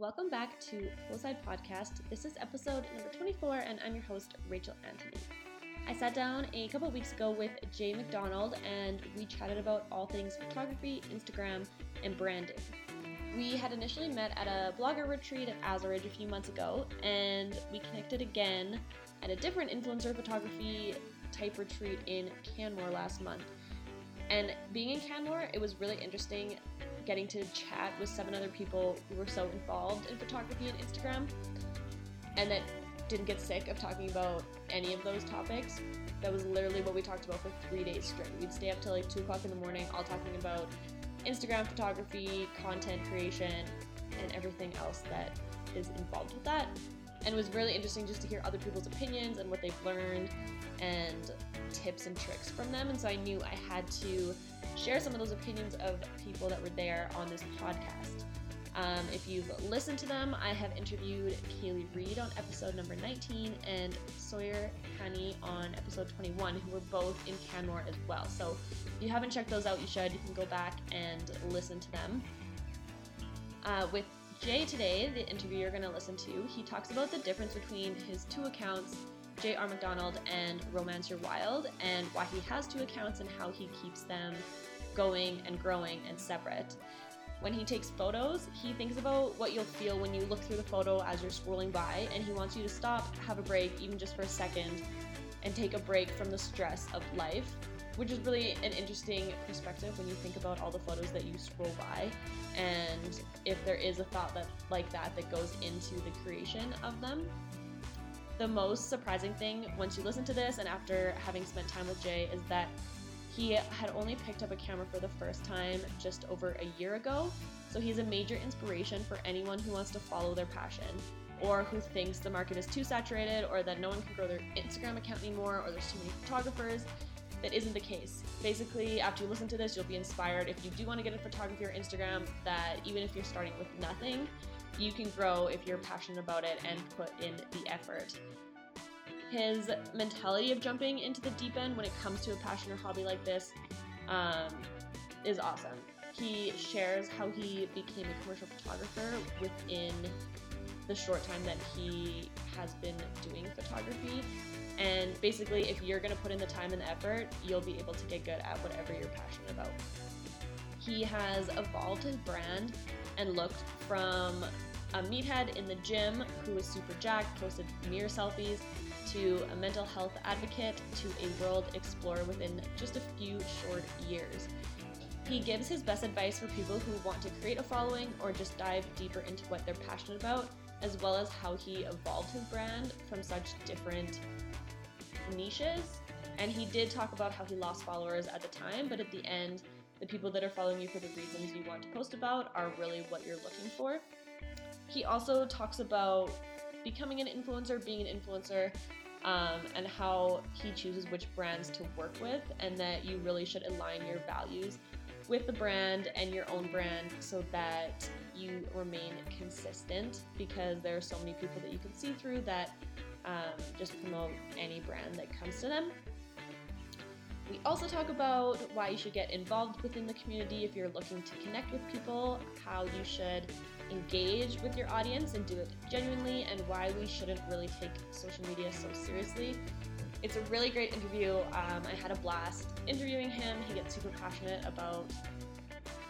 Welcome back to Fullside Podcast. This is episode number 24, and I'm your host, Rachel Anthony. I sat down a couple weeks ago with Jay McDonald, and we chatted about all things photography, Instagram, and branding. We had initially met at a blogger retreat at Azuridge a few months ago, and we connected again at a different influencer photography type retreat in Canmore last month. And being in Canmore, it was really interesting getting to chat with seven other people who were so involved in photography and Instagram and that didn't get sick of talking about any of those topics. That was literally what we talked about for three days straight. We'd stay up till like 2 o'clock in the morning, all talking about Instagram photography, content creation, and everything else that is involved with that. And it was really interesting just to hear other people's opinions and what they've learned and tips and tricks from them. And so I knew I had to share some of those opinions of people that were there on this podcast. Um, if you've listened to them, I have interviewed Kaylee Reed on episode number 19 and Sawyer Honey on episode 21, who were both in Canmore as well. So if you haven't checked those out, you should. You can go back and listen to them. Uh, with Jay today, the interview you're going to listen to, he talks about the difference between his two accounts, J.R. McDonald and Romance Your Wild, and why he has two accounts and how he keeps them going and growing and separate. When he takes photos, he thinks about what you'll feel when you look through the photo as you're scrolling by, and he wants you to stop, have a break, even just for a second, and take a break from the stress of life, which is really an interesting perspective when you think about all the photos that you scroll by, and if there is a thought that like that that goes into the creation of them. The most surprising thing once you listen to this and after having spent time with Jay is that he had only picked up a camera for the first time just over a year ago, so he's a major inspiration for anyone who wants to follow their passion or who thinks the market is too saturated or that no one can grow their Instagram account anymore or there's too many photographers. That isn't the case. Basically, after you listen to this, you'll be inspired if you do want to get into photography or Instagram that even if you're starting with nothing, you can grow if you're passionate about it and put in the effort his mentality of jumping into the deep end when it comes to a passion or hobby like this um, is awesome. He shares how he became a commercial photographer within the short time that he has been doing photography. And basically, if you're going to put in the time and the effort, you'll be able to get good at whatever you're passionate about. He has evolved his brand and looked from a meathead in the gym who was super jacked, posted mirror selfies, to a mental health advocate to a world explorer within just a few short years. He gives his best advice for people who want to create a following or just dive deeper into what they're passionate about, as well as how he evolved his brand from such different niches. And he did talk about how he lost followers at the time, but at the end, the people that are following you for the reasons you want to post about are really what you're looking for. He also talks about becoming an influencer, being an influencer, um, and how he chooses which brands to work with, and that you really should align your values with the brand and your own brand so that you remain consistent because there are so many people that you can see through that um, just promote any brand that comes to them. We also talk about why you should get involved within the community if you're looking to connect with people, how you should engage with your audience and do it genuinely, and why we shouldn't really take social media so seriously. It's a really great interview. Um, I had a blast interviewing him. He gets super passionate about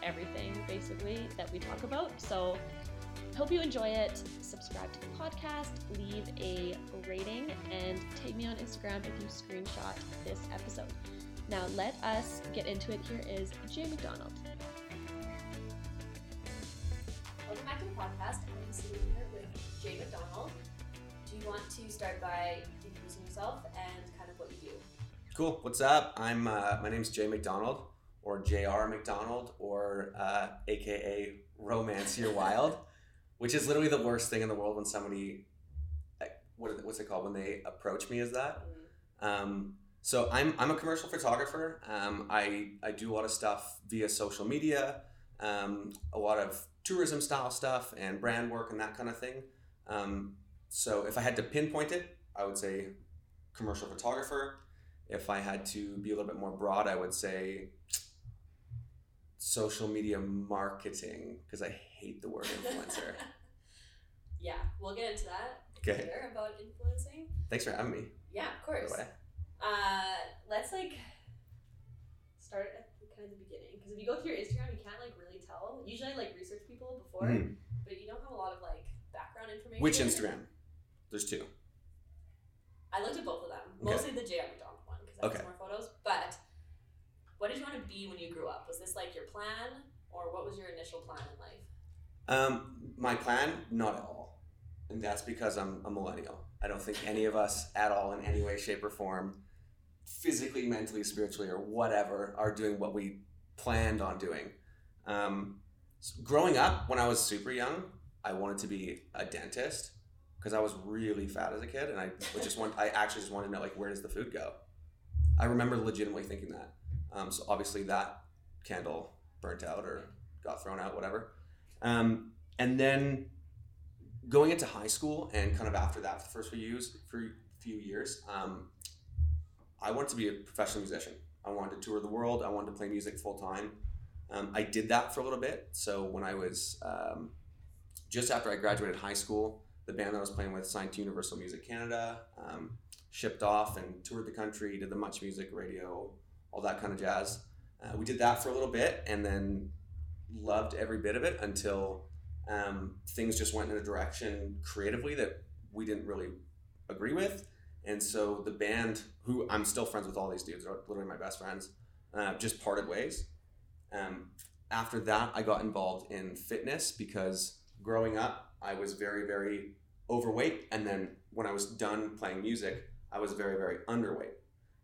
everything, basically, that we talk about. So, hope you enjoy it. Subscribe to the podcast, leave a rating, and tag me on Instagram if you screenshot this episode. Now, let us get into it. Here is Jay McDonald. Back to the podcast. I'm sitting here with Jay McDonald. Do you want to start by introducing yourself and kind of what you do? Cool. What's up? I'm uh, my name's Jay McDonald, or J.R. McDonald, or uh, AKA Romance Your Wild, which is literally the worst thing in the world when somebody, what what's it called when they approach me as that. Mm-hmm. Um, so I'm, I'm a commercial photographer. Um, I, I do a lot of stuff via social media, um, a lot of tourism style stuff and brand work and that kind of thing. Um, so if I had to pinpoint it, I would say commercial photographer. If I had to be a little bit more broad, I would say social media marketing because I hate the word influencer. Yeah, we'll get into that Okay. later about influencing. Thanks for having me. Yeah, of course. Uh, let's like start at the kind of the beginning because if you go through your Instagram, you can't like really. Usually, I like research people before, Mhm. but you don't have a lot of like background information. Which Instagram? There's two. I looked at both of them, Okay. mostly the J.R. McDonald one because I have Okay. more photos. But what did you want to be when you grew up? Was this like your plan, or what was your initial plan in life? Um, my plan, not at all, and that's because I'm a millennial. I don't think any of us, at all, in any way, shape, or form, physically, mentally, spiritually, or whatever, are doing what we planned on doing. Um, s- growing up, when I was super young, I wanted to be a dentist because I was really fat as a kid, and I just want. I actually just wanted to know like where does the food go. I remember legitimately thinking that. Um, so obviously that candle burnt out or got thrown out, whatever. Um, and then going into high school and kind of after that, for the first few years, for few years, um, I wanted to be a professional musician. I wanted to tour the world. I wanted to play music full time. Um, I did that for a little bit. So when I was um, just after I graduated high school, the band that I was playing with signed to Universal Music Canada, um, shipped off and toured the country, did the Much Music radio, all that kind of jazz. Uh, we did that for a little bit and then loved every bit of it until um, things just went in a direction creatively that we didn't really agree with. And so the band, who I'm still friends with all these dudes, are literally my best friends, uh, just parted ways. Um, after that, I got involved in fitness because growing up, I was very, very overweight. And then when I was done playing music, I was very, very underweight.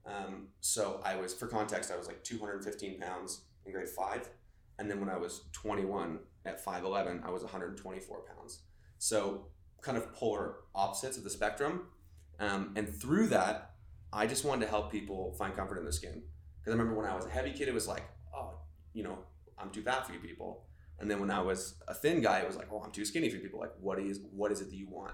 Um, so I was, for context, I was like 215 pounds in grade five. And then when I was 21 at 5'11, I was 124 pounds. So kind of polar opposites of the spectrum. Um, and through that, I just wanted to help people find comfort in their skin. Because I remember when I was a heavy kid, it was like, you know, I'm too fat for you people. And then when I was a thin guy, it was like, oh, I'm too skinny for you people. Like, what is what is it that you want?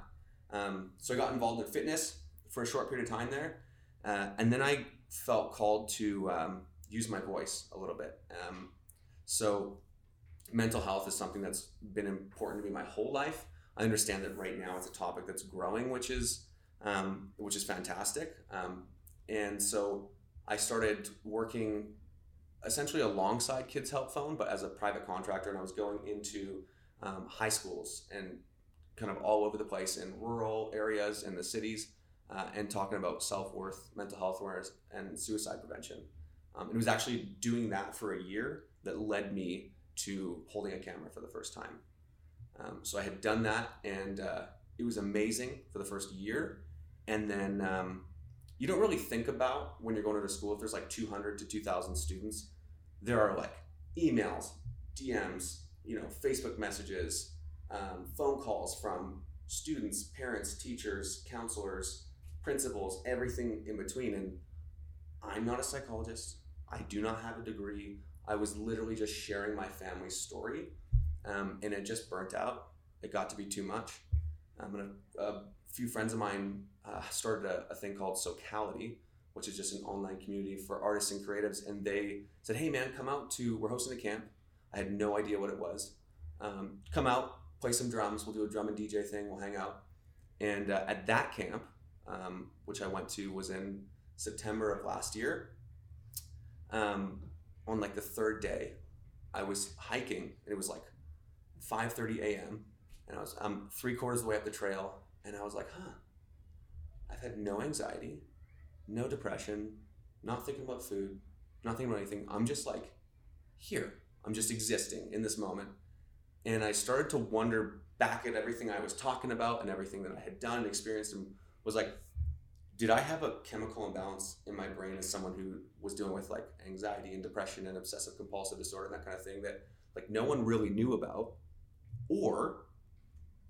Um, so I got involved in fitness for a short period of time there, uh, and then I felt called to um, use my voice a little bit. Um, so mental health is something that's been important to me my whole life. I understand that right now it's a topic that's growing, which is um, which is fantastic. Um, and so I started working essentially alongside Kids Help Phone, but as a private contractor, and I was going into um, high schools and kind of all over the place in rural areas in the cities, uh, and talking about self worth, mental health awareness, and suicide prevention. Um, it was actually doing that for a year that led me to holding a camera for the first time. Um, so I had done that, and uh, it was amazing for the first year. And then um, you don't really think about when you're going to school if there's like 200 to 2,000 students, there are like emails, DMs, you know, Facebook messages, um, phone calls from students, parents, teachers, counselors, principals, everything in between. And I'm not a psychologist. I do not have a degree. I was literally just sharing my family's story, um, and it just burnt out. It got to be too much. Um, and a, a few friends of mine uh, started a, a thing called Socality, which is just an online community for artists and creatives. And they said, "Hey, man, come out to. We're hosting a camp. I had no idea what it was. Um, come out, play some drums. We'll do a drum and DJ thing. We'll hang out." And uh, at that camp, um, which I went to, was in September of last year. Um, on like the third day, I was hiking, and it was like 5:30 a.m. and I was I'm three quarters of the way up the trail, and I was like, huh, I've had no anxiety, no depression, not thinking about food, not thinking about anything. I'm just like here. I'm just existing in this moment. And I started to wonder back at everything I was talking about and everything that I had done and experienced and was like, did I have a chemical imbalance in my brain as someone who was dealing with like anxiety and depression and obsessive compulsive disorder and that kind of thing that like no one really knew about? Or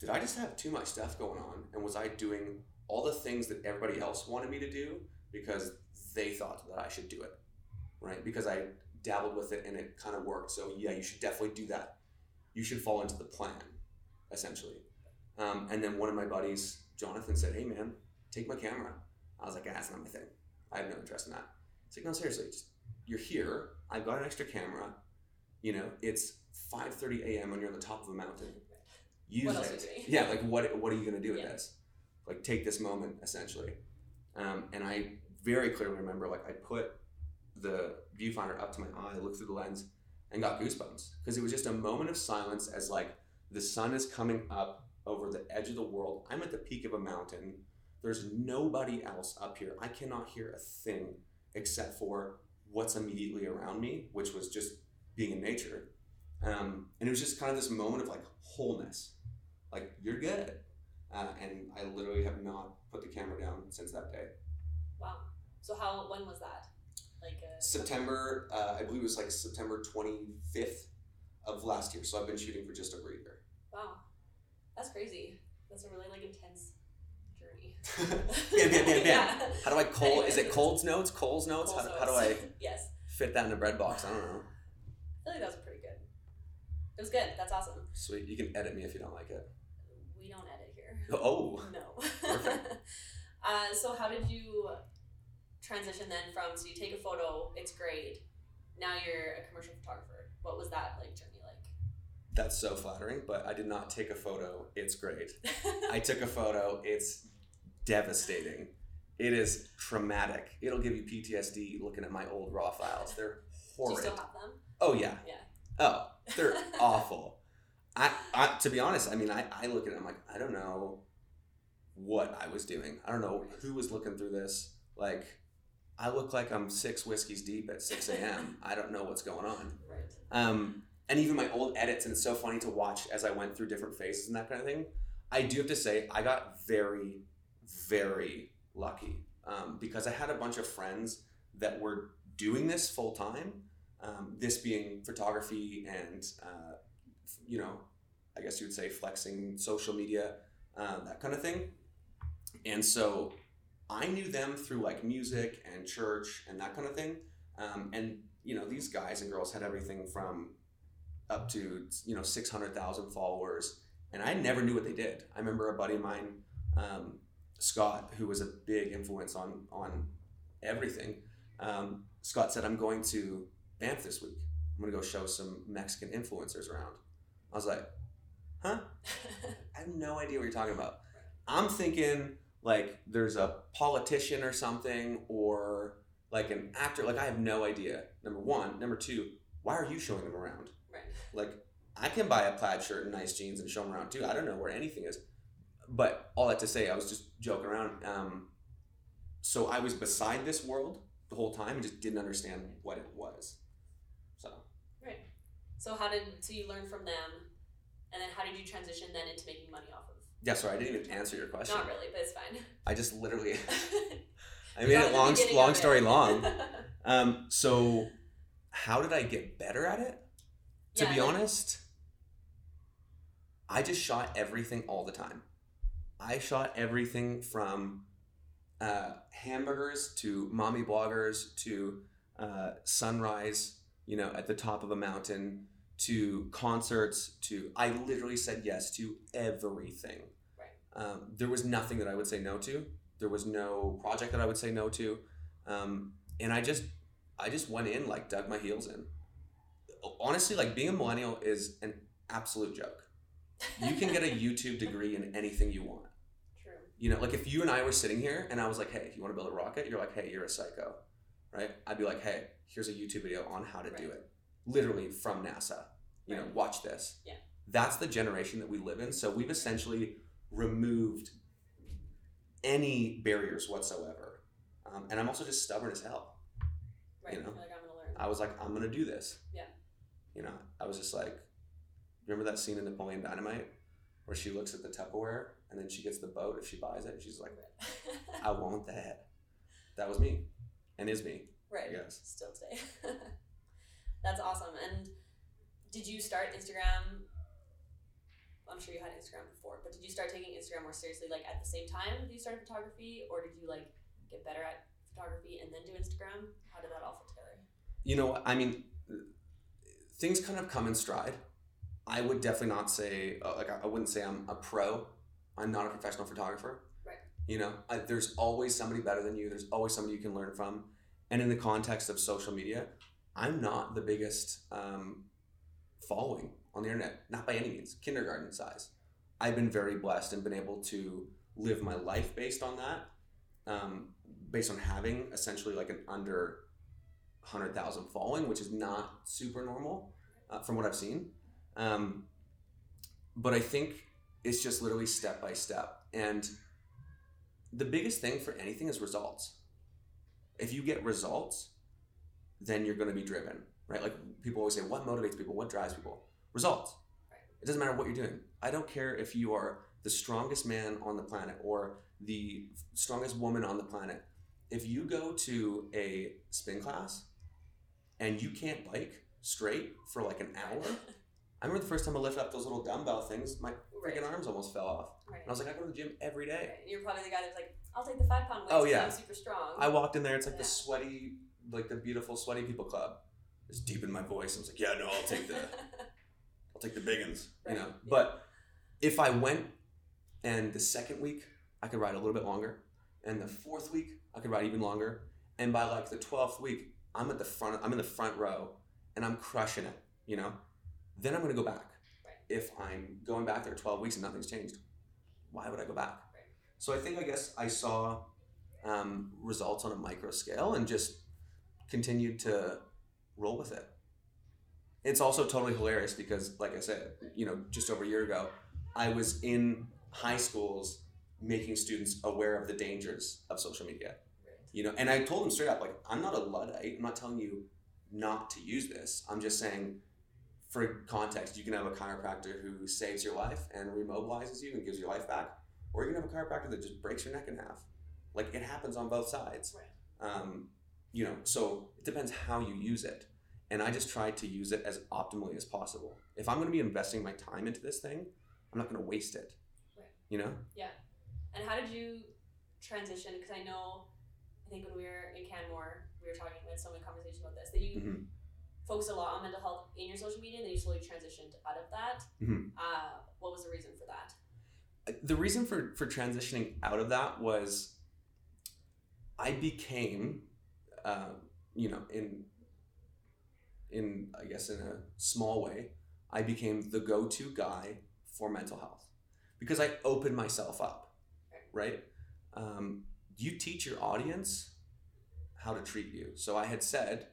did I just have too much stuff going on? And was I doing all the things that everybody else wanted me to do because they thought that I should do it? Right? Because I dabbled with it and it kind of worked. So, yeah, you should definitely do that. You should fall into the plan, essentially. Um, and then one of my buddies, Jonathan, said, Hey, man, take my camera. I was like, ah, that's not my thing. I have no interest in that. It's like, no, seriously, just, you're here. I've got an extra camera. You know, it's 5.30 a.m. when you're on the top of a mountain. use What else are it. Yeah, like what what are you gonna do with Yeah. this? Like take this moment essentially. Um, and I very clearly remember like I put the viewfinder up to my eye, looked through the lens, and got goosebumps because it was just a moment of silence as like the sun is coming up over the edge of the world. I'm at the peak of a mountain. There's nobody else up here. I cannot hear a thing except for what's immediately around me, which was just being in nature. Um, and it was just kind of this moment of like wholeness, like you're good. Uh, and I literally have not put the camera down since that day. Wow. So how when was that? Like uh, September, uh, I believe it was like September 25th of last year. So I've been shooting for just over a year. Wow, that's crazy. That's a really like intense journey. Bam, bam, bam, bam. Yeah. How do I cold? Is it. Cold's notes? Cole's notes? Cole's how, how do I yes, fit that in a bread box? I don't know. I feel like that was pretty good. It was good. That's awesome. Sweet. You can edit me if you don't like it. We don't edit here. Oh. No. Perfect. uh, so how did you transition then from so you take a photo, it's great. Now you're a commercial photographer. What was that like journey like? That's so flattering, but I did not take a photo. It's great. I took a photo. It's devastating. It is traumatic. It'll give you PTSD looking at my old raw files. They're Do you still have them? Oh yeah. Yeah. Oh, they're awful. I, I to be honest, I mean, I, I look at it. I'm like, I don't know what I was doing. I don't know who was looking through this. Like, I look like I'm six whiskeys deep at six a.m. I don't know what's going on. Right. Um, and even my old edits, and it's so funny to watch as I went through different phases and that kind of thing. I do have to say, I got very, very lucky um, because I had a bunch of friends that were doing this full time. Um, this being photography and, uh, you know, I guess you would say flexing social media, uh, that kind of thing. And so I knew them through like music and church and that kind of thing. Um, and you know, these guys and girls had everything from up to you know six hundred thousand followers, and I never knew what they did. I remember a buddy of mine, um, Scott, who was a big influence on on everything. Um, Scott said, "I'm going to Banff this week. I'm going to go show some Mexican influencers around." I was like, "Huh? I have no idea what you're talking about." I'm thinking like there's a politician or something or like an actor like i have no idea number one number two why are you showing them around right. like i can buy a plaid shirt and nice jeans and show them around too i don't know where anything is but all that to say i was just joking around um, so i was beside this world the whole time and just didn't understand what it was so Right. So how did so you learn from them, and then how did you transition then into making money off of? Yeah sorry i didn't even answer your question Not really, but it's fine. i just literally i made it long long of it. story long Um, so how did I get better at it? To Yeah, be honest, I just shot everything all the time. I shot everything from uh, hamburgers to mommy bloggers to uh, sunrise, you know, at the top of a mountain to concerts to I literally said yes to everything. Right. Um, there was nothing that I would say no to. There was no project that I would say no to. Um, and I just I just went in like dug my heels in. Honestly, like being a millennial is an absolute joke. You can get a YouTube degree in anything you want. True. You know, like if you and I were sitting here and I was like, "Hey, if you want to build a rocket," you're like, "Hey, you're a psycho," right? I'd be like, "Hey, here's a YouTube video on how to do it, literally from NASA. You know, watch this." Yeah. That's the generation that we live in. So we've essentially removed any barriers whatsoever. Um, and I'm also just stubborn as hell. Right. You know? Like I'm gonna learn. I was like, I'm gonna do this. Yeah. You know, I was just like, remember that scene in Napoleon Dynamite where she looks at the Tupperware and then she gets the boat if she buys it and she's like, I want that. That was me, and is me. right. Yes. Still today. That's awesome. And did you start Instagram? I'm sure you had Instagram before, but did you start taking Instagram more seriously, like at the same time that you started photography, or did you like get better at photography and then do Instagram? How did that all fit together? You know, I mean, things kind of come in stride. I would definitely not say uh, like I wouldn't say I'm a pro. I'm not a professional photographer. Right. You know, I, there's always somebody better than you. There's always somebody you can learn from. And in the context of social media, I'm not the biggest um, following on the internet, not by any means, kindergarten size. I've been very blessed and been able to live my life based on that, um, based on having essentially like an under hundred thousand following, which is not super normal uh, from what I've seen. Um, but I think it's just literally step by step, and the biggest thing for anything is results. If you get results, then you're going to be driven, right? Like people always say, what motivates people? What drives people? Results. It doesn't matter what you're doing. I don't care if you are the strongest man on the planet or the strongest woman on the planet. If you go to a spin class and you can't bike straight for like an hour, I remember the first time I lifted up those little dumbbell things, my freaking arms almost fell off. Right. And I was like, I go to the gym every day. Right. You're probably the guy that's like, I'll take the five pound weights. Oh, yeah. I'm super strong. I walked in there, it's like the sweaty, like the beautiful sweaty people club. It's deep in my voice. I was like, yeah, no, I'll take the I'll take the big ones, Right, you know. yeah. But if I went and the second week I could ride a little bit longer, and the fourth week I could ride even longer, and by like the twelfth week I'm at the front, I'm in the front row, and I'm crushing it, you know. Then I'm gonna go back. Right. If I'm going back there twelve weeks and nothing's changed, why would I go back? Right. So I think I guess I saw um, results on a micro scale and just continued to roll with it. It's also totally hilarious because, like I said, you know, just over a year ago, I was in high schools making students aware of the dangers of social media. You know, and I told them straight up, like, I'm not a luddite. I'm not telling you not to use this. I'm just saying, for context, you can have a chiropractor who saves your life and remobilizes you and gives your life back, or you can have a chiropractor that just breaks your neck in half. Like it happens on both sides. Right. Um, you know, so it depends how you use it. And I just try to use it as optimally as possible. If I'm going to be investing my time into this thing, I'm not going to waste it. Right. You know? Yeah. And how did you transition? Because I know, I think when we were in Canmore, we were talking with someone in conversation about this, that you Mhm. focus a lot on mental health in your social media and then you slowly transitioned out of that. Mhm. Uh, what was the reason for that? the reason for for transitioning out of that was I became, uh, you know, in in I guess in a small way, I became the go to guy for mental health because I opened myself up, right? Um, you teach your audience how to treat you. So I had said,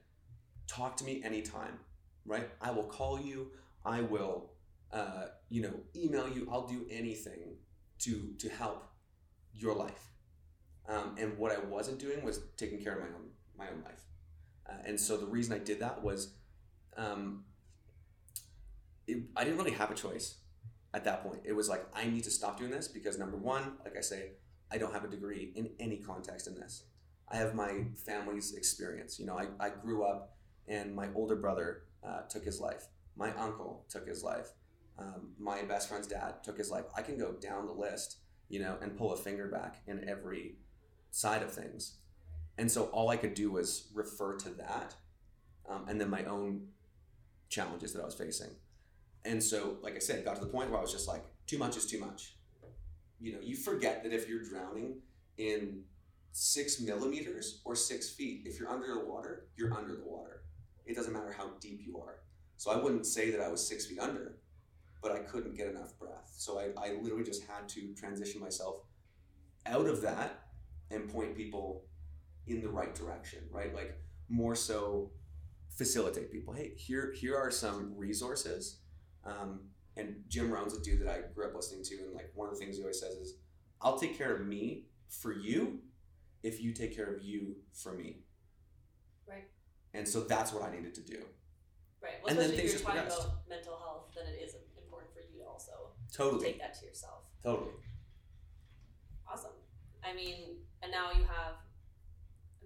talk to me anytime, right? I will call you. I will uh, you know, email you. I'll do anything to to help your life. Um, and what I wasn't doing was taking care of my own my own life. Uh, and so the reason I did that was, um, it, I didn't really have a choice at that point. It was like I need to stop doing this because number one, like I say, I don't have a degree in any context in this. I have my family's experience. You know, I, I grew up and my older brother uh, took his life. My uncle took his life um, my best friend's dad took his life. I can go down the list, you know, and pull a finger back in every side of things. And so all I could do was refer to that um, and then my own challenges that I was facing. And so, like I said, got to the point where I was just like, too much is too much. You know, you forget that if you're drowning in six millimeters or six feet, if you're under the water, you're under the water. It doesn't matter how deep you are. So I wouldn't say that I was six feet under but I couldn't get enough breath. So I, I literally just had to transition myself out of that and point people in the right direction, right? Like more so facilitate people. Hey, here here are some resources. Um, and Jim Rohn's a dude that I grew up listening to, and like one of the things he always says is, "I'll take care of me for you, if you take care of you for me." Right. And so that's what I needed to do. Right. Well, And then things if just you're talking progressed. about mental health, then it is important for you to also Totally. take that to yourself. Totally. Awesome. I mean, and now you have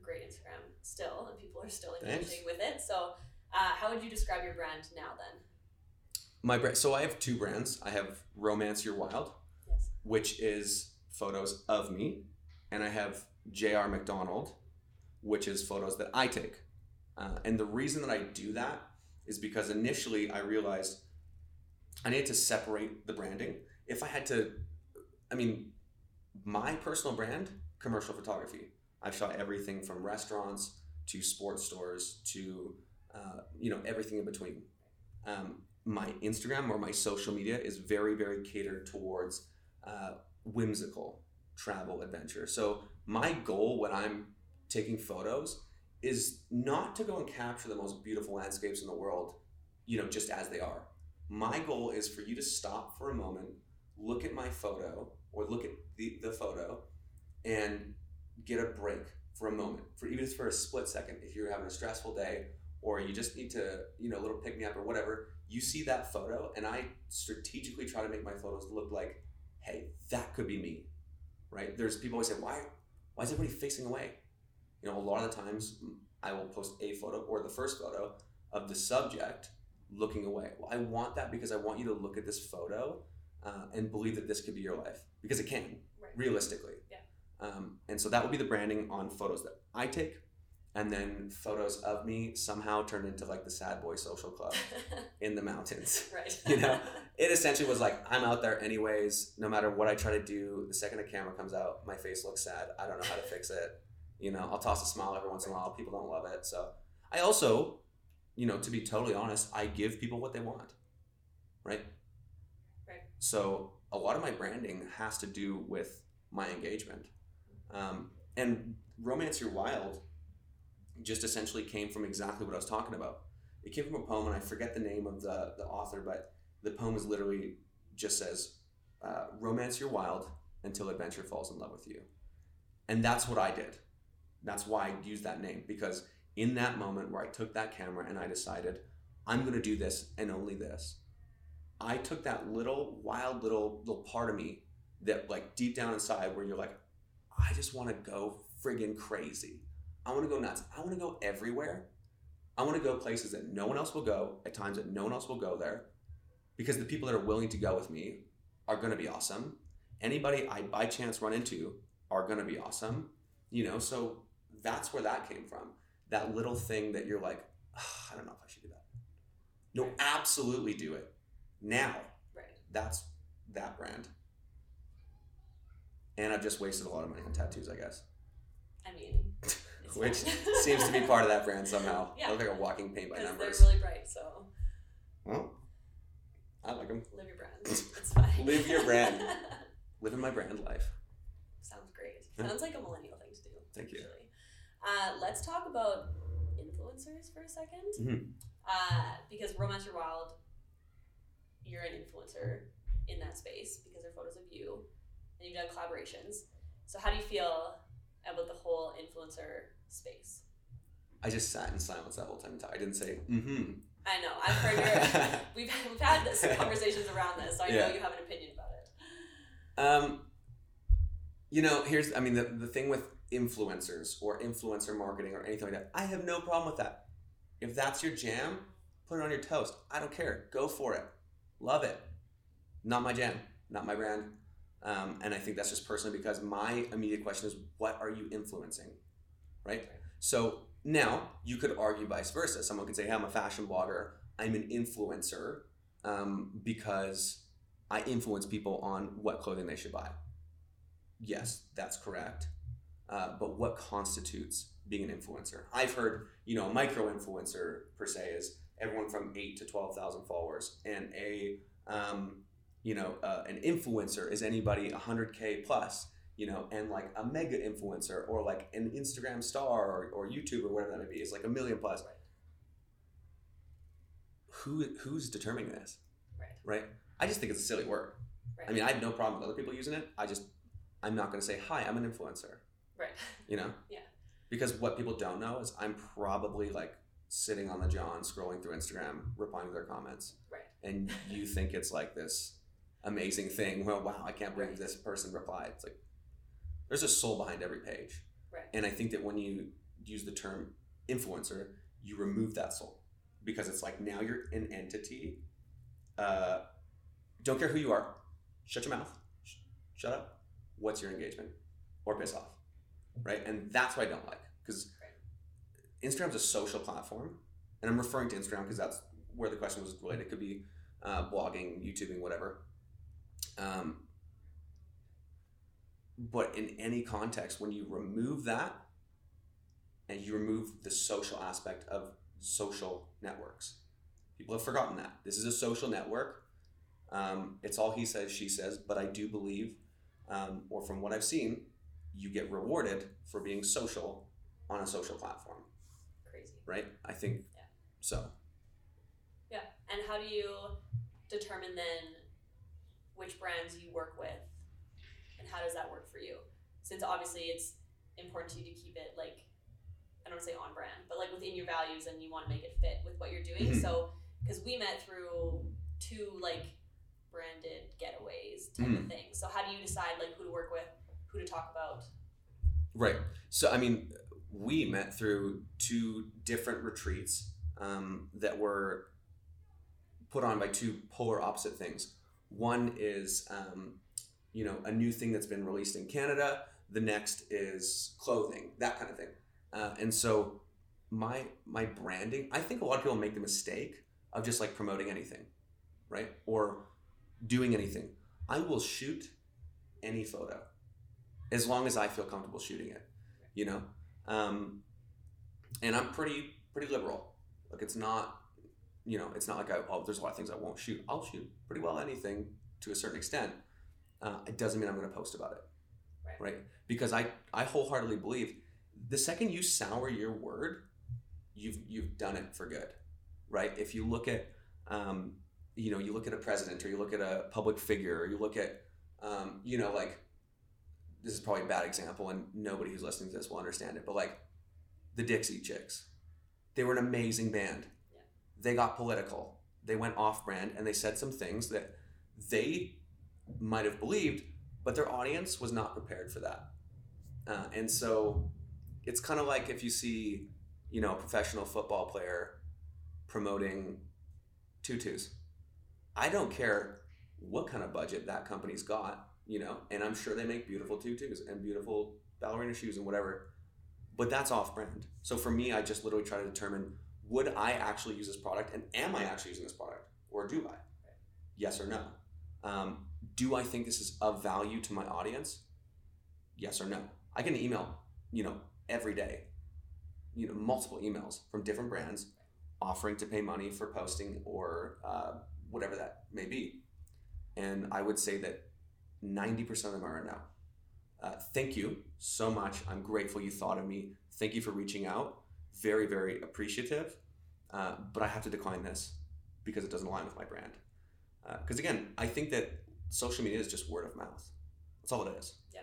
great Instagram still, and people are still engaging Thanks. with it. So, uh, how would you describe your brand now then? My brand. So I have two brands. I have Romance Your Wild, Yes. which is photos of me, and I have J.R. McDonald, which is photos that I take. Uh, and the reason that I do that is because initially I realized I needed to separate the branding. If I had to, I mean, my personal brand, commercial photography. I've shot everything from restaurants to sports stores to, uh, you know, everything in between. Um, my Instagram or my social media is very, very catered towards uh, whimsical travel adventure. So my goal when I'm taking photos is not to go and capture the most beautiful landscapes in the world, you know, just as they are. My goal is for you to stop for a moment, look at my photo or look at the, the photo and get a break for a moment, for even if for a split second, if you're having a stressful day or you just need to, you know, a little pick me up or whatever, you see that photo and I strategically try to make my photos look like, hey, that could be me. Right? There's people always say, why why is everybody facing away? You know, a lot of the times I will post a photo or the first photo of the subject looking away. Well, I want that because I want you to look at this photo uh, and believe that this could be your life because it can, Right. realistically. Um, and so that would be the branding on photos that I take. And then photos of me somehow turned into like the sad boy social club in the mountains. right. You know? It essentially was like, I'm out there anyways, no matter what I try to do, the second a camera comes out, my face looks sad. I don't know how to fix it. You know, I'll toss a smile every once in a while. People don't love it. So I also, you know, to be totally honest, I give people what they want. Right? Right. So a lot of my branding has to do with my engagement. Um, and Romance Your Wild just essentially came from exactly what I was talking about. It came from a poem, and I forget the name of the, the author, but the poem is literally just says, uh, Romance Your Wild until adventure falls in love with you. And that's what I did. That's why I used that name, because in that moment where I took that camera and I decided, I'm going to do this and only this, I took that little wild little little part of me that like deep down inside where you're like, I just want to go friggin' crazy. I want to go nuts. I want to go everywhere. I want to go places that no one else will go at times that no one else will go there because the people that are willing to go with me are going to be awesome. Anybody I by chance run into are going to be awesome. You know, so that's where that came from. That little thing that you're like, "Ah, I don't know if I should do that. No, absolutely do it. Now, right. that's that brand. And I've just wasted a lot of money on tattoos, I guess. I mean, Which seems to be part of that brand somehow. Yeah. I look like a walking paint by numbers. they're really bright. So well, I like them. live your brand. It's fine. Live your brand. Living my brand life. Sounds great. Yeah. Sounds like a millennial thing to do. Thank you. Actually. Uh, let's talk about influencers for a 2nd Mhm. Uh, because Romance Your Wild, you're an influencer in that space because they're photos of you, and you've done collaborations. So how do you feel about the whole influencer space? I just sat in silence that whole time. I didn't say, mm-hmm. I know I've heard your we've we've had this conversations around this, so I Yeah. know you have an opinion about it. Um, you know, here's, I mean, the, the thing with influencers or influencer marketing or anything like that, I have no problem with that. If that's your jam, put it on your toast. I don't care. Go for it. Love it. Not my jam, not my brand. Um, and I think that's just personally because my immediate question is, what are you influencing? Right? So now you could argue vice versa. Someone could say, hey, I'm a fashion blogger. I'm an influencer um, because I influence people on what clothing they should buy. Yes, that's correct. Uh, but what constitutes being an influencer? I've heard, you know, a micro influencer per se is everyone from eight to twelve thousand followers, and a, um, you know, uh, an influencer is anybody hundred k plus, you know, and like a mega influencer or like an Instagram star or, or YouTube or whatever that may be is like a million plus. Who who's determining this? Right. Right. I just think it's a silly word. Right. I mean, I have no problem with other people using it. I just, I'm not going to say, hi, I'm an influencer, right. you know? Yeah. Because what people don't know is I'm probably like sitting on the John scrolling through Instagram, replying to their comments. Right. And you think it's like this amazing thing. Well, wow, I can't believe this person replied. It's like, there's a soul behind every page. Right. And I think that when you use the term influencer, you remove that soul because it's like now you're an entity. Uh, don't care who you are. Shut your mouth. Sh- shut up. What's your engagement? Or piss off. Right? And that's what I don't like because Instagram's a social platform. And I'm referring to Instagram because that's where the question was related. It could be uh, blogging, YouTubing, whatever. Um, but in any context, when you remove that and you remove the social aspect of social networks, People have forgotten that. This is a social network. Um, it's all he says, she says, but I do believe, um, or from what I've seen, you get rewarded for being social on a social platform, Crazy. right? I think Yeah. so. Yeah. And how do you determine then which brands you work with and how does that work for you? Since obviously it's important to you to keep it like I don't want to say on brand, but like within your values and you want to make it fit with what you're doing. Mhm. So because we met through two like branded getaways type Mhm. of thing. So how do you decide like who to work with, who to talk about? Right. So, I mean, we met through two different retreats um, that were put on by two polar opposite things. One is, um, you know, a new thing that's been released in Canada. The next is clothing, that kind of thing. Uh, and so, my my branding, I think a lot of people make the mistake of just like promoting anything, right? Or doing anything. I will shoot any photo as long as I feel comfortable shooting it, you know. Um, and I'm pretty pretty liberal. Like it's not, you know, it's not like I oh there's a lot of things I won't shoot. I'll shoot pretty well anything to a certain extent. Uh, it doesn't mean I'm going to post about it, Right. right? Because I I wholeheartedly believe the second you sour your word, you've you've done it for good, right? If you look at um, you know, you look at a president or you look at a public figure or you look at um, you know like this is probably a bad example and nobody who's listening to this will understand it but like the dixie chicks they were an amazing band. They got political. They went off brand and they said some things that they might have believed but their audience was not prepared for that. Uh, and so it's kind of like if you see you know a professional football player promoting tutus. I don't care what kind of budget that company's got you know, and I'm sure they make beautiful tutus and beautiful ballerina shoes and whatever, but that's off brand. So for me, I just literally try to determine would I actually use this product and am I actually using this product or do I? Yes or no? Um, do I think this is of value to my audience? Yes or no? I get an email, you know, every day, you know, multiple emails from different brands offering to pay money for posting or uh, whatever that may be. And I would say that 90% of them are a no. Uh, thank you so much. I'm grateful you thought of me. Thank you for reaching out. Very, very appreciative. Uh, but I have to decline this because it doesn't align with my brand. Because again, I think that social media is just word of mouth. That's all it is. Yeah.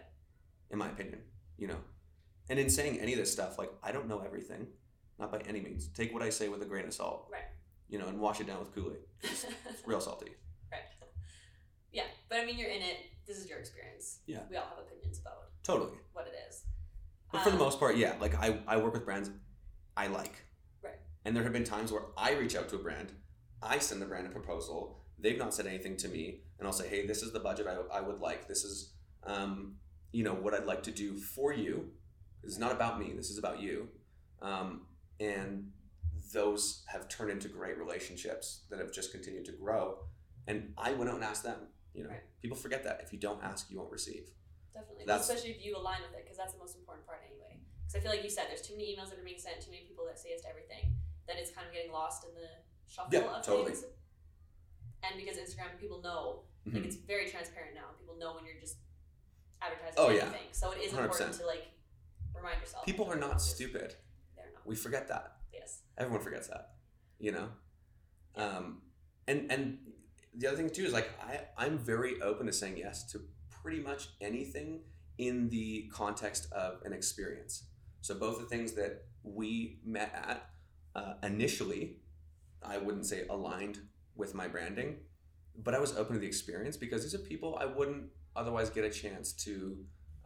In my opinion, you know. And in saying any of this stuff, like I don't know everything, not by any means. Take what I say with a grain of salt. Right. You know, and wash it down with Kool Aid. It's real salty. right. Yeah, but I mean, you're in it. This is your experience. Yeah. We all have opinions about Totally. what it is. But for the Um, most part, yeah, like I, I work with brands I like. And there have been times where I reach out to a brand, I send the brand a proposal, they've not said anything to me, and I'll say, hey, this is the budget I, I would like. This is, um, you know, what I'd like to do for you. This is not about me. This is about you. Um, and those have turned into great relationships that have just continued to grow. And I went out and asked them. You know, Right. people forget that if you don't ask, you won't receive. Definitely, That's- especially if you align with it, because that's the most important part anyway. Because I feel like you said, there's too many emails that are being sent, too many people that say yes to everything, that it's kind of getting lost in the shuffle Yeah, of totally. things. And because Instagram, people know, like Mhm. it's very transparent now. People know when you're just advertising Oh, yeah. anything. So it is 100%. important to like remind yourself. People are not stupid. They're not. We forget that. Yes. Everyone forgets that, you know. Um, and and the other thing too is like I I'm very open to saying yes to pretty much anything in the context of an experience. So both the things that we met at uh, initially, I wouldn't say aligned with my branding, but I was open to the experience because these are people I wouldn't otherwise get a chance to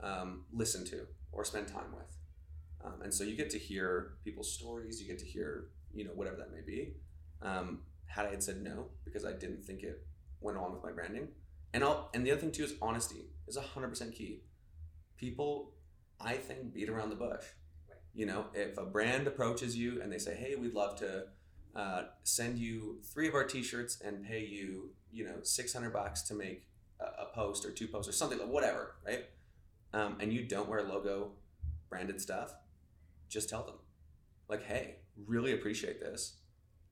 um, listen to or spend time with. Um, and so you get to hear people's stories, you get to hear, you know, whatever that may be. Um, had I had said no because I didn't think it went along with my branding, and I'll and the other thing too is honesty is hundred percent key. People, I think, beat around the bush. You know, if a brand approaches you and they say, "Hey, we'd love to uh, send you three of our T-shirts and pay you, you know, six hundred bucks to make a, a post or two posts or something whatever," right? Um, and you don't wear logo branded stuff, just tell them, like, "Hey, really appreciate this.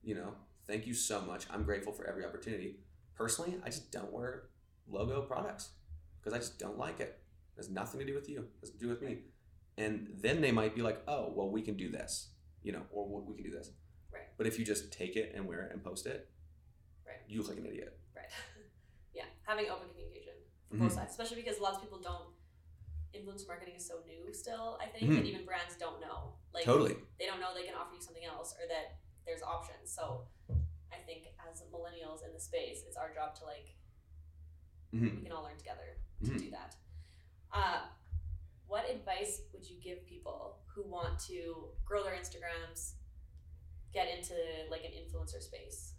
You know, Thank you so much. I'm grateful for every opportunity. Personally, I just don't wear logo products because I just don't like it. It has nothing to do with you. It has to do with me. And then they might be like, oh, well, we can do this, you know, or we can do this. Right. But if you just take it and wear it and post it, Right. you look like an idiot. Right. yeah, having open communication for Mhm. both sides, especially because lots of people don't. Influencer marketing is so new still. I think Mhm. that even brands don't know. Like totally. they don't know they can offer you something else or that there's options. So I think as millennials in the space, it's our job to like Mhm. we can all learn together to Mhm. do that. Uh, what advice would you give people who want to grow their Instagrams, get into like an influencer space?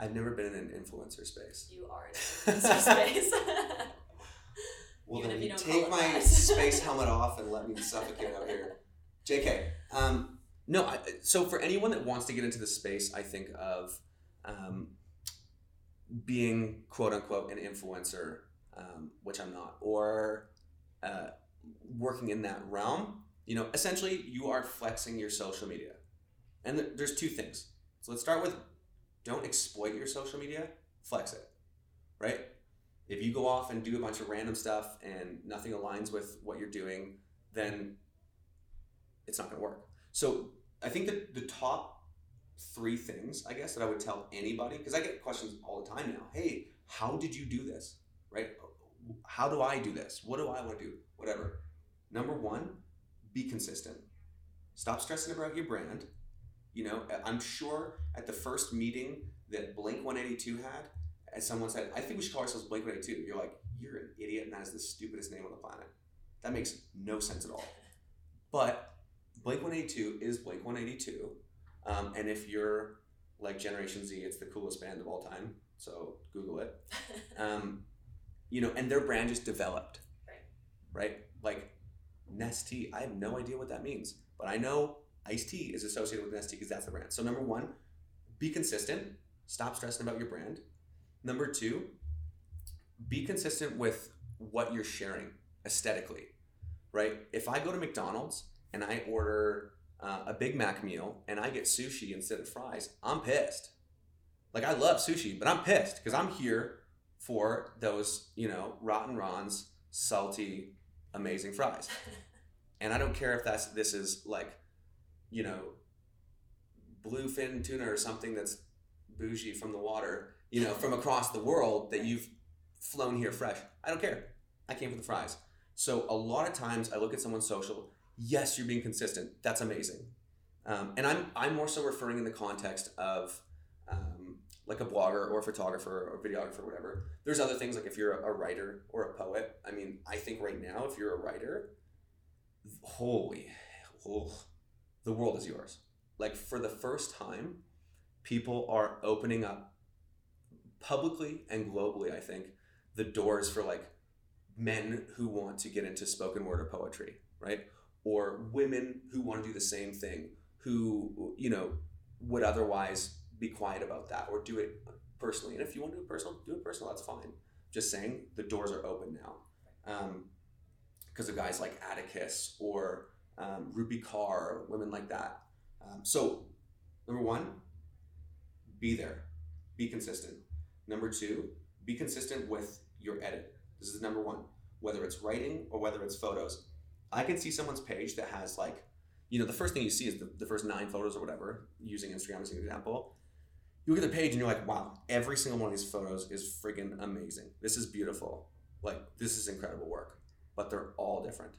I've never been in an influencer space. You are in an influencer space. Well, Even then you take my space helmet off and let me suffocate out here. JK. Um, no, I, so for anyone that wants to get into the space, I think of um, being quote unquote an influencer, um, which I'm not, or working in that realm. You know, essentially, you are flexing your social media. And th- there's two things. So let's start with don't exploit your social media, flex it, right? If you go off and do a bunch of random stuff and nothing aligns with what you're doing, then it's not going to work. So I think that the top three things, I guess, that I would tell anybody, because I get questions all the time now. Hey, how did you do this? Right? How do I do this? What do I want to do? Whatever. Number one, be consistent. Stop stressing about your brand. You know, I'm sure at the first meeting that Blink 182 had, as someone said, I think we should call ourselves Blink 182. You're like, you're an idiot, and that is the stupidest name on the planet. That makes no sense at all. But Blink 182 is Blink 182. Um, and if you're like Generation Z, it's the coolest band of all time. So Google it. Um, you know, and their brand just developed. Right. Right? Like Nestea, I have no idea what that means, but I know iced tea is associated with Nestea because that's the brand. So number one, be consistent. Stop stressing about your brand. Number two, be consistent with what you're sharing aesthetically. Right? If I go to McDonald's and I order uh, a Big Mac meal and I get sushi instead of fries, I'm pissed. Like I love sushi, but I'm pissed because I'm here for those, you know, Rotten Ron's salty, amazing fries. And I don't care if that's this is like, you know, bluefin tuna or something that's bougie from the water, you know, from across the world that you've flown here fresh. I don't care. I came for the fries. So a lot of times I look at someone's social. Yes, you're being consistent. That's amazing. Um, and I'm I'm more so referring in the context of like a blogger or a photographer or videographer or whatever. There's other things like if you're a, a writer or a poet. I mean, I think right now if you're a writer, holy, oh, the world is yours. Like for the first time, people are opening up publicly and globally. I think the doors for like men who want to get into spoken word or poetry, right? Or women who want to do the same thing, who, you know, would otherwise be quiet about that or do it personally. And if you want to do it personal, do it personal, that's fine. Just saying the doors are open now. Because of guys like Atticus or um, Rupi Kaur, women like that. Um, so, number one, be there, be consistent. Number two, be consistent with your edit. This is number one, whether it's writing or whether it's photos. I can see someone's page that has like, you know, the first thing you see is the, the first nine photos or whatever, using Instagram as an example. You look at the page and you're like, wow, every single one of these photos is friggin' amazing. This is beautiful. Like, this is incredible work. But they're all different.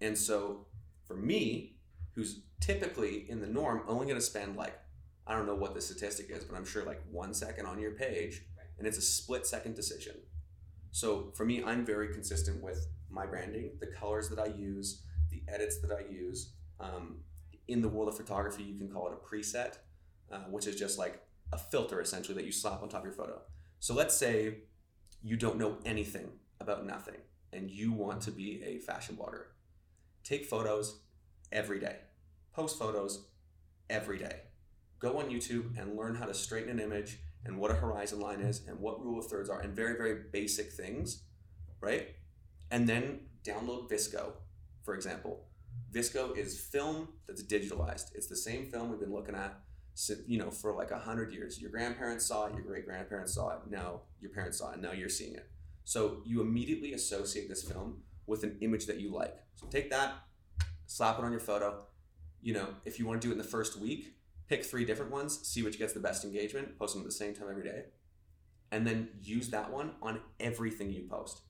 And so for me, who's typically in the norm only going to spend like, I don't know what the statistic is, but I'm sure like one second on your page, and it's a split second decision. So for me, I'm very consistent with my branding, the colors that I use, the edits that I use. Um, in the world of photography, you can call it a preset, uh, which is just like a filter essentially that you slap on top of your photo. So let's say you don't know anything about nothing and you want to be a fashion blogger. Take photos every day, post photos every day. Go on YouTube and learn how to straighten an image and what a horizon line is and what rule of thirds are and very, very basic things, right? And then download VSCO, for example. VSCO is film that's digitalized. It's the same film we've been looking at You know, for like a hundred years, your grandparents saw it, your great grandparents saw it, now your parents saw it, now you're seeing it. So you immediately associate this film with an image that you like. So take that, slap it on your photo. You know, if you want to do it in the first week, pick three different ones, see which gets the best engagement, post them at the same time every day, and then use that one on everything you post.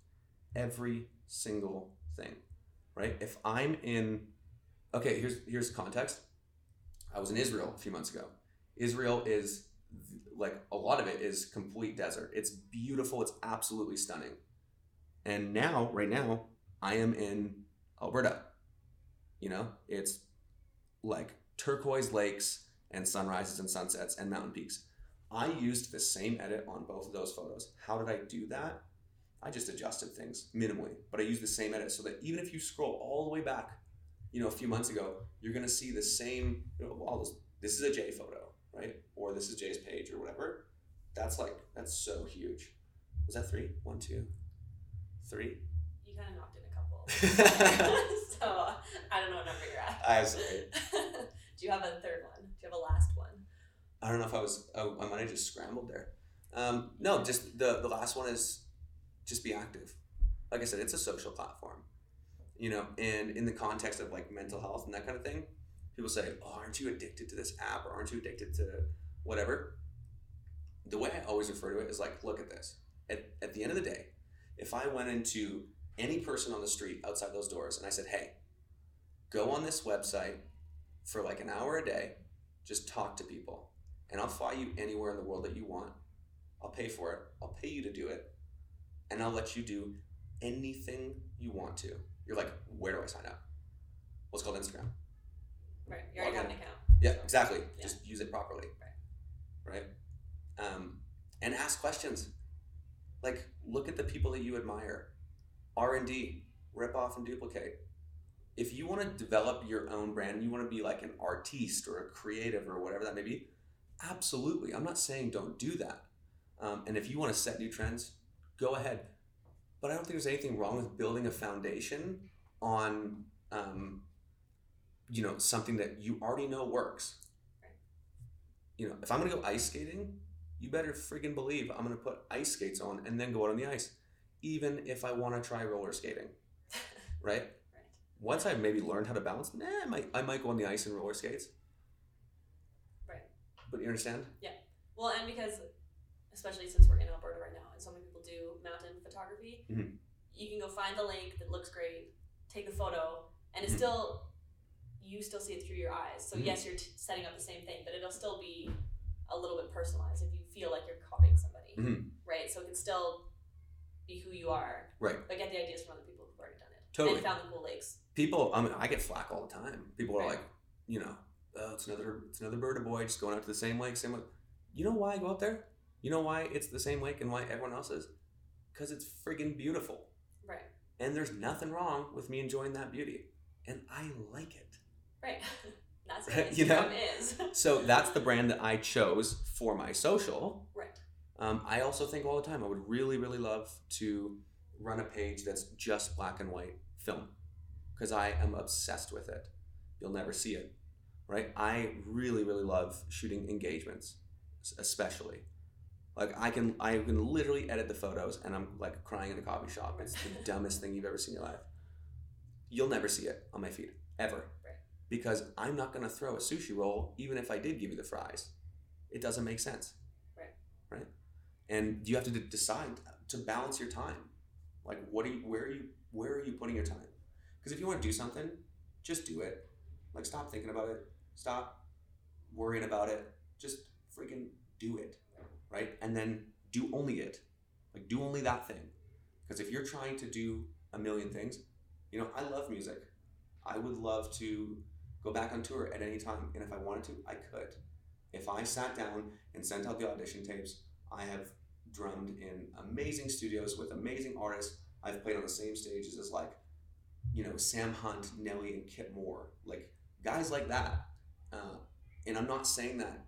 Every single thing, right? If I'm in, okay, here's here's context. I was in Israel a few months ago. Israel is like a lot of it is complete desert. It's beautiful. It's absolutely stunning. And now, right now, I am in Alberta. You know, it's like turquoise lakes and sunrises and sunsets and mountain peaks. I used the same edit on both of those photos. How did I do that? I just adjusted things minimally, but I used the same edit so that even if you scroll all the way back, you know, a few months ago, you're gonna see the same. You know, all those. This is a Jay photo, right? Or this is Jay's page or whatever. That's like that's so huge. Was that three? One, two, three. You kind of knocked in a couple. so I don't know what number you're at. I'm sorry. Do you have a third one? Do you have a last one? I don't know if I was. Oh, I might have just scrambled there. Um, no, just the the last one is just be active. Like I said, it's a social platform, you know, and in the context of like mental health and that kind of thing, people say, "Oh, aren't you addicted to this app or aren't you addicted to whatever?" The way I always refer to it is like, look at this. At, at the end of the day, if I went into any person on the street outside those doors and I said, "Hey, go on this website for like an hour a day, just talk to people, and I'll fly you anywhere in the world that you want. I'll pay for it. I'll pay you to do it, and I'll let you do anything you want to." You're like, "Where do I sign up?" Well, it's called Instagram. Right. You already have an account. Yeah, exactly. Yeah. Just use it properly. Right. Um, and ask questions. Like, look at the people that you admire. R and D, rip off and duplicate. If you want to develop your own brand, you want to be like an artiste or a creative or whatever that may be. Absolutely, I'm not saying don't do that. Um, and if you want to set new trends, go ahead. But I don't think there's anything wrong with building a foundation on, um, you know, something that you already know works you know, if I'm gonna go ice skating, you better friggin' believe I'm gonna put ice skates on and then go out on the ice, even if I want to try roller skating, right? Right. Once I've maybe learned how to balance, nah, I might I might go on the ice and roller skates. Right. But you understand? Yeah. Well, and because, especially since we're in Alberta right now, and so many mountain photography, Mhm. you can go find the lake that looks great, take the photo, and it's Mhm. still, you still see it through your eyes. So Mhm. yes, you're t- setting up the same thing, but it'll still be a little bit personalized if you feel like you're copying somebody, Mhm. right? So it can still be who you are, Right. but get the ideas from other people who've already done it Totally. and found the cool lakes. People, I mean, I get flack all the time. People are Right. like, you know, oh, it's another it's another bird boy just going out to the same lake, same lake. You know why I go out there? You know why it's the same lake and why everyone else is? Because it's friggin' beautiful. Right. And there's nothing wrong with me enjoying that beauty. And I like it. Right. That's what You know? Is. So that's the brand that I chose for my social. right. Um, I also think all the time I would really, really love to run a page that's just black and white film because I am obsessed with it. You'll never see it, right? I really, really love shooting engagements, especially. Like I can, I can literally edit the photos, and I'm like crying in a coffee shop. It's the dumbest thing you've ever seen in your life. You'll never see it on my feed ever, Right. because I'm not gonna throw a sushi roll, even if I did give you the fries. It doesn't make sense. Right. Right. And you have to d- decide to balance your time. Like, what are you? Where are you? Where are you putting your time? Because if you want to do something, just do it. Like, stop thinking about it. Stop worrying about it. Just freaking do it, right? And then do only it. Like, do only that thing. Because if you're trying to do a million things, you know, I love music. I would love to go back on tour at any time, and if I wanted to, I could. If I sat down and sent out the audition tapes, I have drummed in amazing studios with amazing artists. I've played on the same stages as like, you know, Sam Hunt, Nelly, and Kip Moore, like guys like that. Uh, and I'm not saying that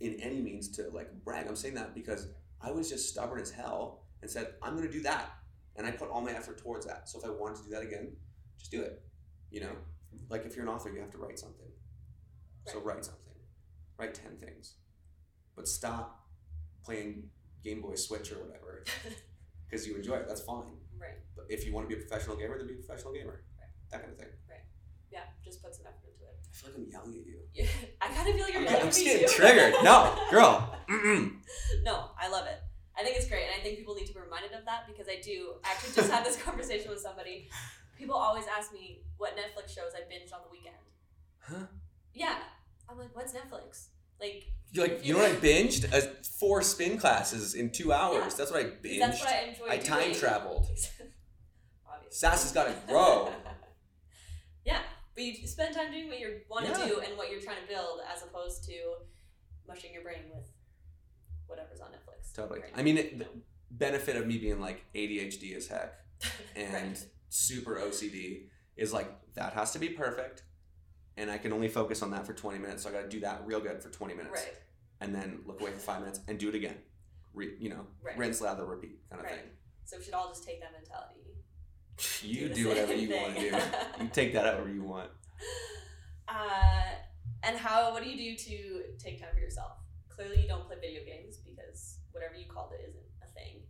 in any means to like brag. I'm saying that because I was just stubborn as hell and said I'm going to do that, and I put all my effort towards that. So if I wanted to do that again, just do it. You know, like if you're an author, you have to write something. So write something, write 10 things. But stop playing Game Boy Switch or whatever because you enjoy it. That's fine. right. But if you want to be a professional gamer, then be a professional gamer. That kind of thing. Right. Yeah, just put some effort into it. I feel like I'm yelling at you. Yeah, I kind of feel like you're I'm, yelling I'm just getting too. triggered. No, girl. Mm-mm. No, I love it. I think it's great, and I think people need to be reminded of that because I do. I actually just had this conversation with somebody. People always ask me what Netflix shows I binged on the weekend. Huh? Yeah, I'm like, what's Netflix? Like, You like you know what I binged? Uh, four spin classes in two hours. Yeah. That's what I binged. that's what I enjoy I doing. time traveled. Obviously. Sass has gotta grow. yeah, but you spend time doing what you want to Yeah. do and what you're trying to build, as opposed to mushing your brain with whatever's on Netflix. Totally. right I mean, it, the benefit of me being like ADHD as heck and Right. super OCD is like that has to be perfect, and I can only focus on that for twenty minutes. So I got to do that real good for twenty minutes, right, and then look away for five minutes and do it again. Re, you know, Right. rinse, lather, repeat, kind of right. So we should all just take that mentality. You the do whatever you want to do. You take that however you want. Uh, and how? What do you do to take time for yourself? Clearly, you don't play video games because whatever you called it isn't a thing.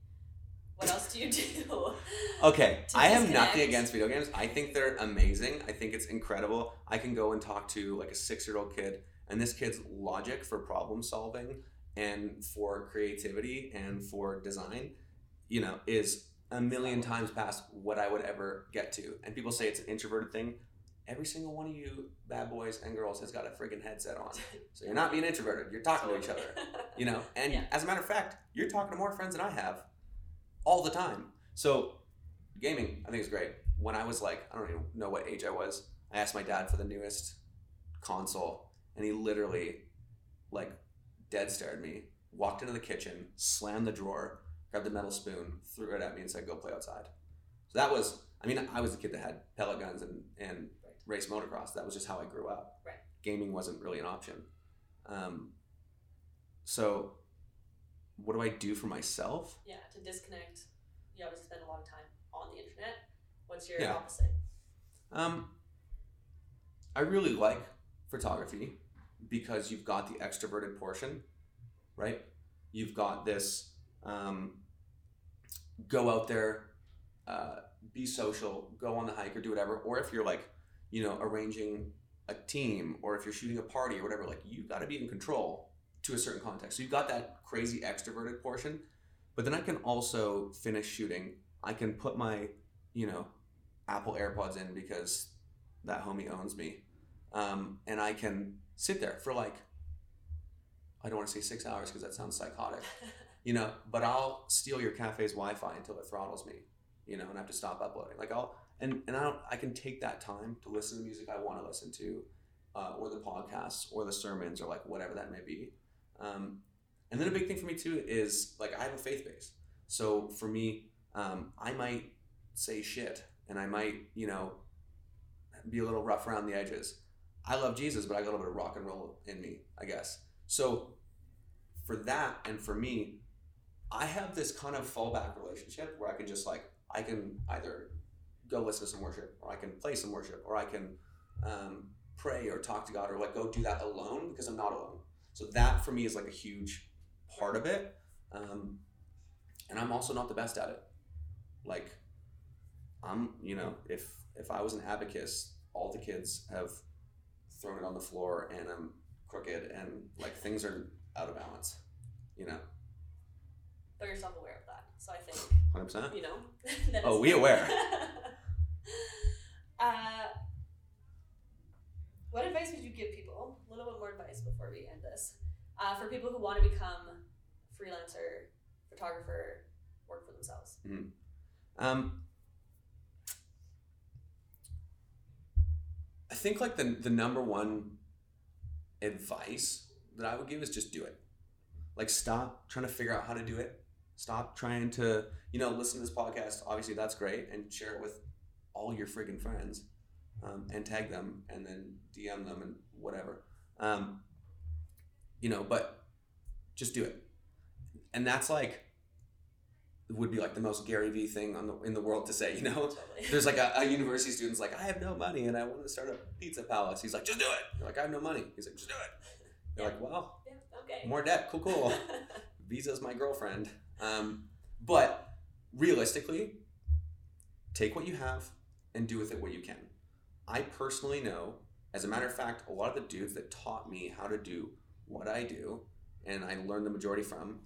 What else do you do? Okay, I have disconnect. nothing against video games. I think they're amazing. I think it's incredible. I can go and talk to like a six year old kid, and this kid's logic for problem solving and for creativity and for design, you know, is a million times past what I would ever get to. And people say it's an introverted thing. Every single one of you bad boys and girls has got a friggin' headset on. So you're not being introverted, you're talking to each other you know and Yeah. as a matter of fact you're talking to more friends than i have all the time so gaming i think is great when i was like i don't even know what age i was i asked my dad for the newest console and he literally like dead stared me walked into the kitchen slammed the drawer grabbed the metal spoon threw it at me and said go play outside so that was i mean i was the kid that had pellet guns and, and Right. race motocross that was just how i grew up Right. gaming wasn't really an option um, so, what do I do for myself? yeah, to disconnect. You obviously spend a lot of time on the internet. What's your Yeah. opposite? Um, I really like photography because you've got the extroverted portion, right? You've got this um, go out there, uh, be social, go on the hike or do whatever. Or if you're like, you know, arranging a team or if you're shooting a party or whatever, like you've got to be in control to a certain context. So you've got that crazy extroverted portion, but then I can also finish shooting. I can put my, you know, Apple AirPods in because that homie owns me. Um, and I can sit there for like, I don't want to say six hours because that sounds psychotic, you know, but I'll steal your cafe's Wi Fi until it throttles me, you know, and I have to stop uploading. Like I'll, and, and I don't, I can take that time to listen to music I want to listen to, uh, or the podcasts or the sermons or like whatever that may be. Um, and then a big thing for me too is like I have a faith base. So for me, um, I might say shit and I might, you know, be a little rough around the edges. I love Jesus, but I got a little bit of rock and roll in me, I guess. So for that and for me, I have this kind of fallback relationship where I can just like I can either go listen to some worship or I can play some worship or I can um, pray or talk to God or like go do that alone because I'm not alone. So that for me is like a huge part of it. Um, and I'm also not the best at it. Like I'm, you know, if if I was an abacus, all the kids have thrown it on the floor and I'm crooked and like things are out of balance. You know, but you're self aware of that. So I think hundred percent. you know. Oh, we aware. uh, what advice would you give people? A little bit more advice before we end this. Uh, for people who want to become freelancer, photographer, work for themselves. Um, I think like the the number one advice that I would give is just do it. Like stop trying to figure out how to do it. Stop trying to you know listen to this podcast. Obviously that's great and share it with all your friggin' friends, um, and tag them and then DM them and whatever. Um, you know, but just do it. And that's like would be like the most Gary Vee thing on the in the world to say, you know? Totally. There's like a, a university student's like, I have no money and I want to start a pizza palace. He's like, just do it. You're like, I have no money. He's like, just do it. They're Yeah. like, well, Yeah, okay. more debt, cool, cool. Visa's my girlfriend. Um, but realistically, take what you have and do with it what you can. I personally know, as a matter of fact, a lot of the dudes that taught me how to do what I do, and I learned the majority from,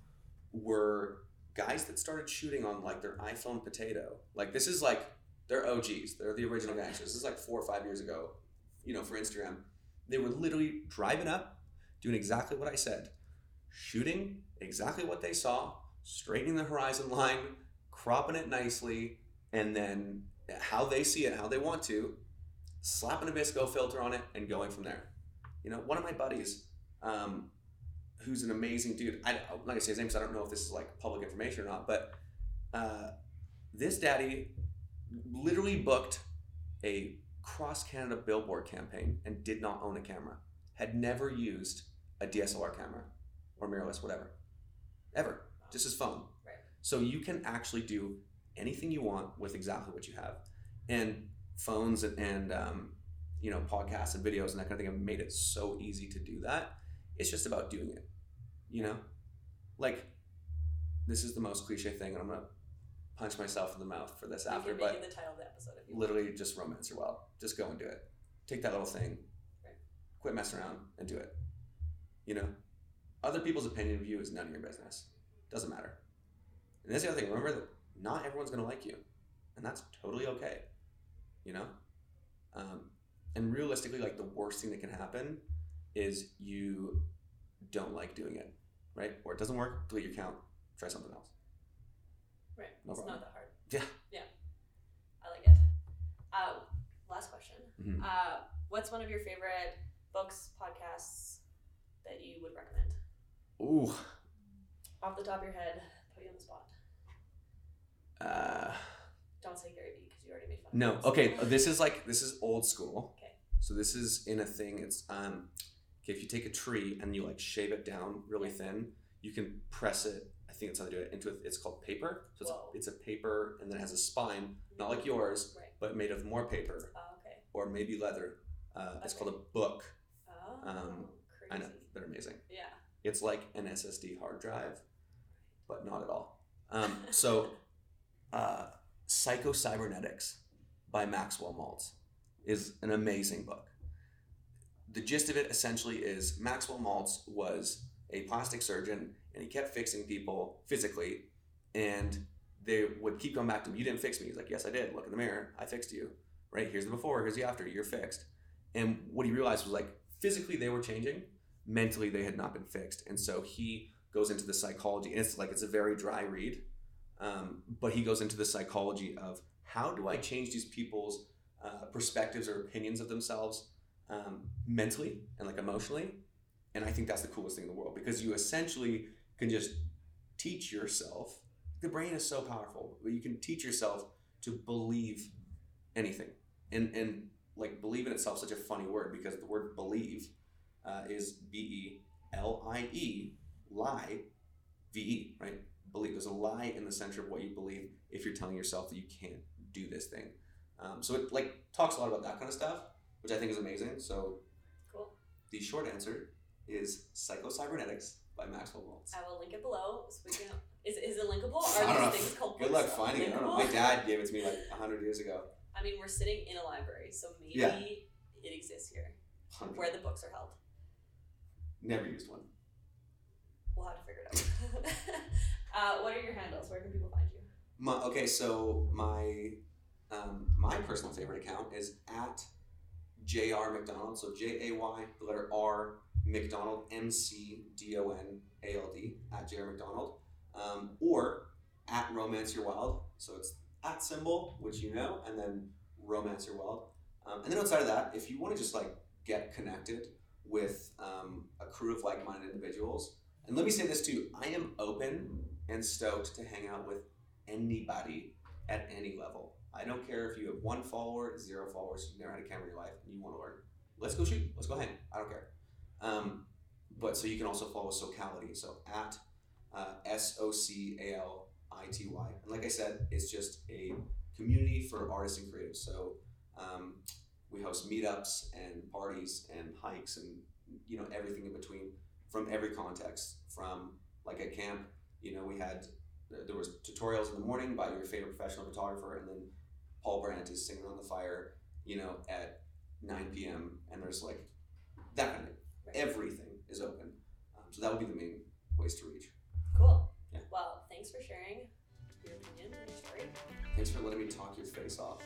were guys that started shooting on like their iPhone potato. Like this is like they're OGs. They're the original gangsters. This is like four or five years ago, you know, for Instagram. They were literally driving up, doing exactly what I said, shooting exactly what they saw, straightening the horizon line, cropping it nicely, and then how they see it, how they want to, slapping a VSCO filter on it, and going from there. You know, one of my buddies, um, who's an amazing dude. I, I'm not gonna say his name because I don't know if this is like public information or not, but uh, this daddy literally booked a cross Canada billboard campaign and did not own a camera. Had never used a DSLR camera or mirrorless, whatever, ever. Just is phone. Right. So you can actually do anything you want with exactly what you have, and phones and, and um, you know podcasts and videos and that kind of thing have made it so easy to do that. It's just about doing it. You know, like this is the most cliche thing, and I'm gonna punch myself in the mouth for this after, but the title of the episode you want. literally just romance your wild. Just go and do it. Take that little thing. Right. Quit messing around and do it. You know, other people's opinion of you is none of your business. Doesn't matter. And that's the other thing. Remember that not everyone's gonna like you, and that's totally okay. You know, um, and realistically, like the worst thing that can happen is you don't like doing it, right? Or it doesn't work. Delete your account. Try something else. Right. No it's problem. not that hard. Yeah. Yeah. I like it. Uh, last question. Mhm. Uh, what's one of your favorite books, podcasts that you would recommend? Ooh. Off the top of your head, put you on the spot. Uh, Don't say Gary Vee because you already made fun. No. of. Okay. This is like this is old school. Okay. So this is in a thing. It's um, okay. If you take a tree and you like shave it down really thin, you can press it. I think that's how they do it into. A, it's called paper. So it's Whoa. it's a paper and then it has a spine, not like yours, Right. but made of more paper Oh, okay. or maybe leather. Uh, it's Okay. called a book. Oh, Um, crazy. I know they're amazing. Yeah. It's like an SSD hard drive, but not at all. Um, so, uh, Psycho-Cybernetics by Maxwell Maltz is an amazing book. The gist of it essentially is Maxwell Maltz was a plastic surgeon and he kept fixing people physically, and they would keep coming back to him. You didn't fix me. He's like, Yes, I did. Look in the mirror. I fixed you. Right? Here's the before, here's the after. You're fixed. And what he realized was like physically they were changing, mentally they had not been fixed and so he goes into the psychology and it's like it's a very dry read um, but he goes into the psychology of how do i change these people's uh, perspectives or opinions of themselves um, mentally and like emotionally and i think that's the coolest thing in the world because you essentially can just teach yourself the brain is so powerful but you can teach yourself to believe anything and and like believe in itself such a funny word because the word believe uh, is B E L I E, lie, V E, right? Believe. There's a lie in the center of what you believe if you're telling yourself that you can't do this thing. Um, so it like talks a lot about that kind of stuff, which I think is amazing. So Cool. the short answer is Psycho-Cybernetics by Maxwell Maltz. I will link it below. So we can, is, is it linkable? I Or don't are know. these things called Good luck finding it. I don't know. My dad gave it to me like hundred years ago. I mean, we're sitting in a library, so maybe Yeah. it exists here, 100. where the books are held. Never used one. We'll have to figure it out. uh, what are your handles? Where can people find you? My, okay, so my um, my personal favorite account is at J.R. McDonald. So J A Y the letter R McDonald M C D O N A L D at J.R. McDonald, um, or at Romance Your Wild. So it's at symbol, which you know, and then Romance Your Wild. Um, and then outside of that, if you want to just like get connected with um, a crew of like-minded individuals, and let me say this too, I am open and stoked to hang out with anybody at any level. I don't care if you have one follower, zero followers, you've never had a camera in your life, and you want to learn. Let's go shoot. Let's go hang. I don't care. Um, but so you can also follow Socality. So at uh, S O C A L I T Y. And like I said, it's just a community for artists and creatives. So um, we host meetups and parties and hikes and you know everything in between from every context from like at camp you know we had there was tutorials in the morning by your favorite professional photographer and then paul brandt is singing on the fire you know at 9 p.m and there's like that kind of everything is open um, so that would be the main ways to reach Cool. Yeah. Well, thanks for sharing your opinion and your story. thanks for letting me talk your face off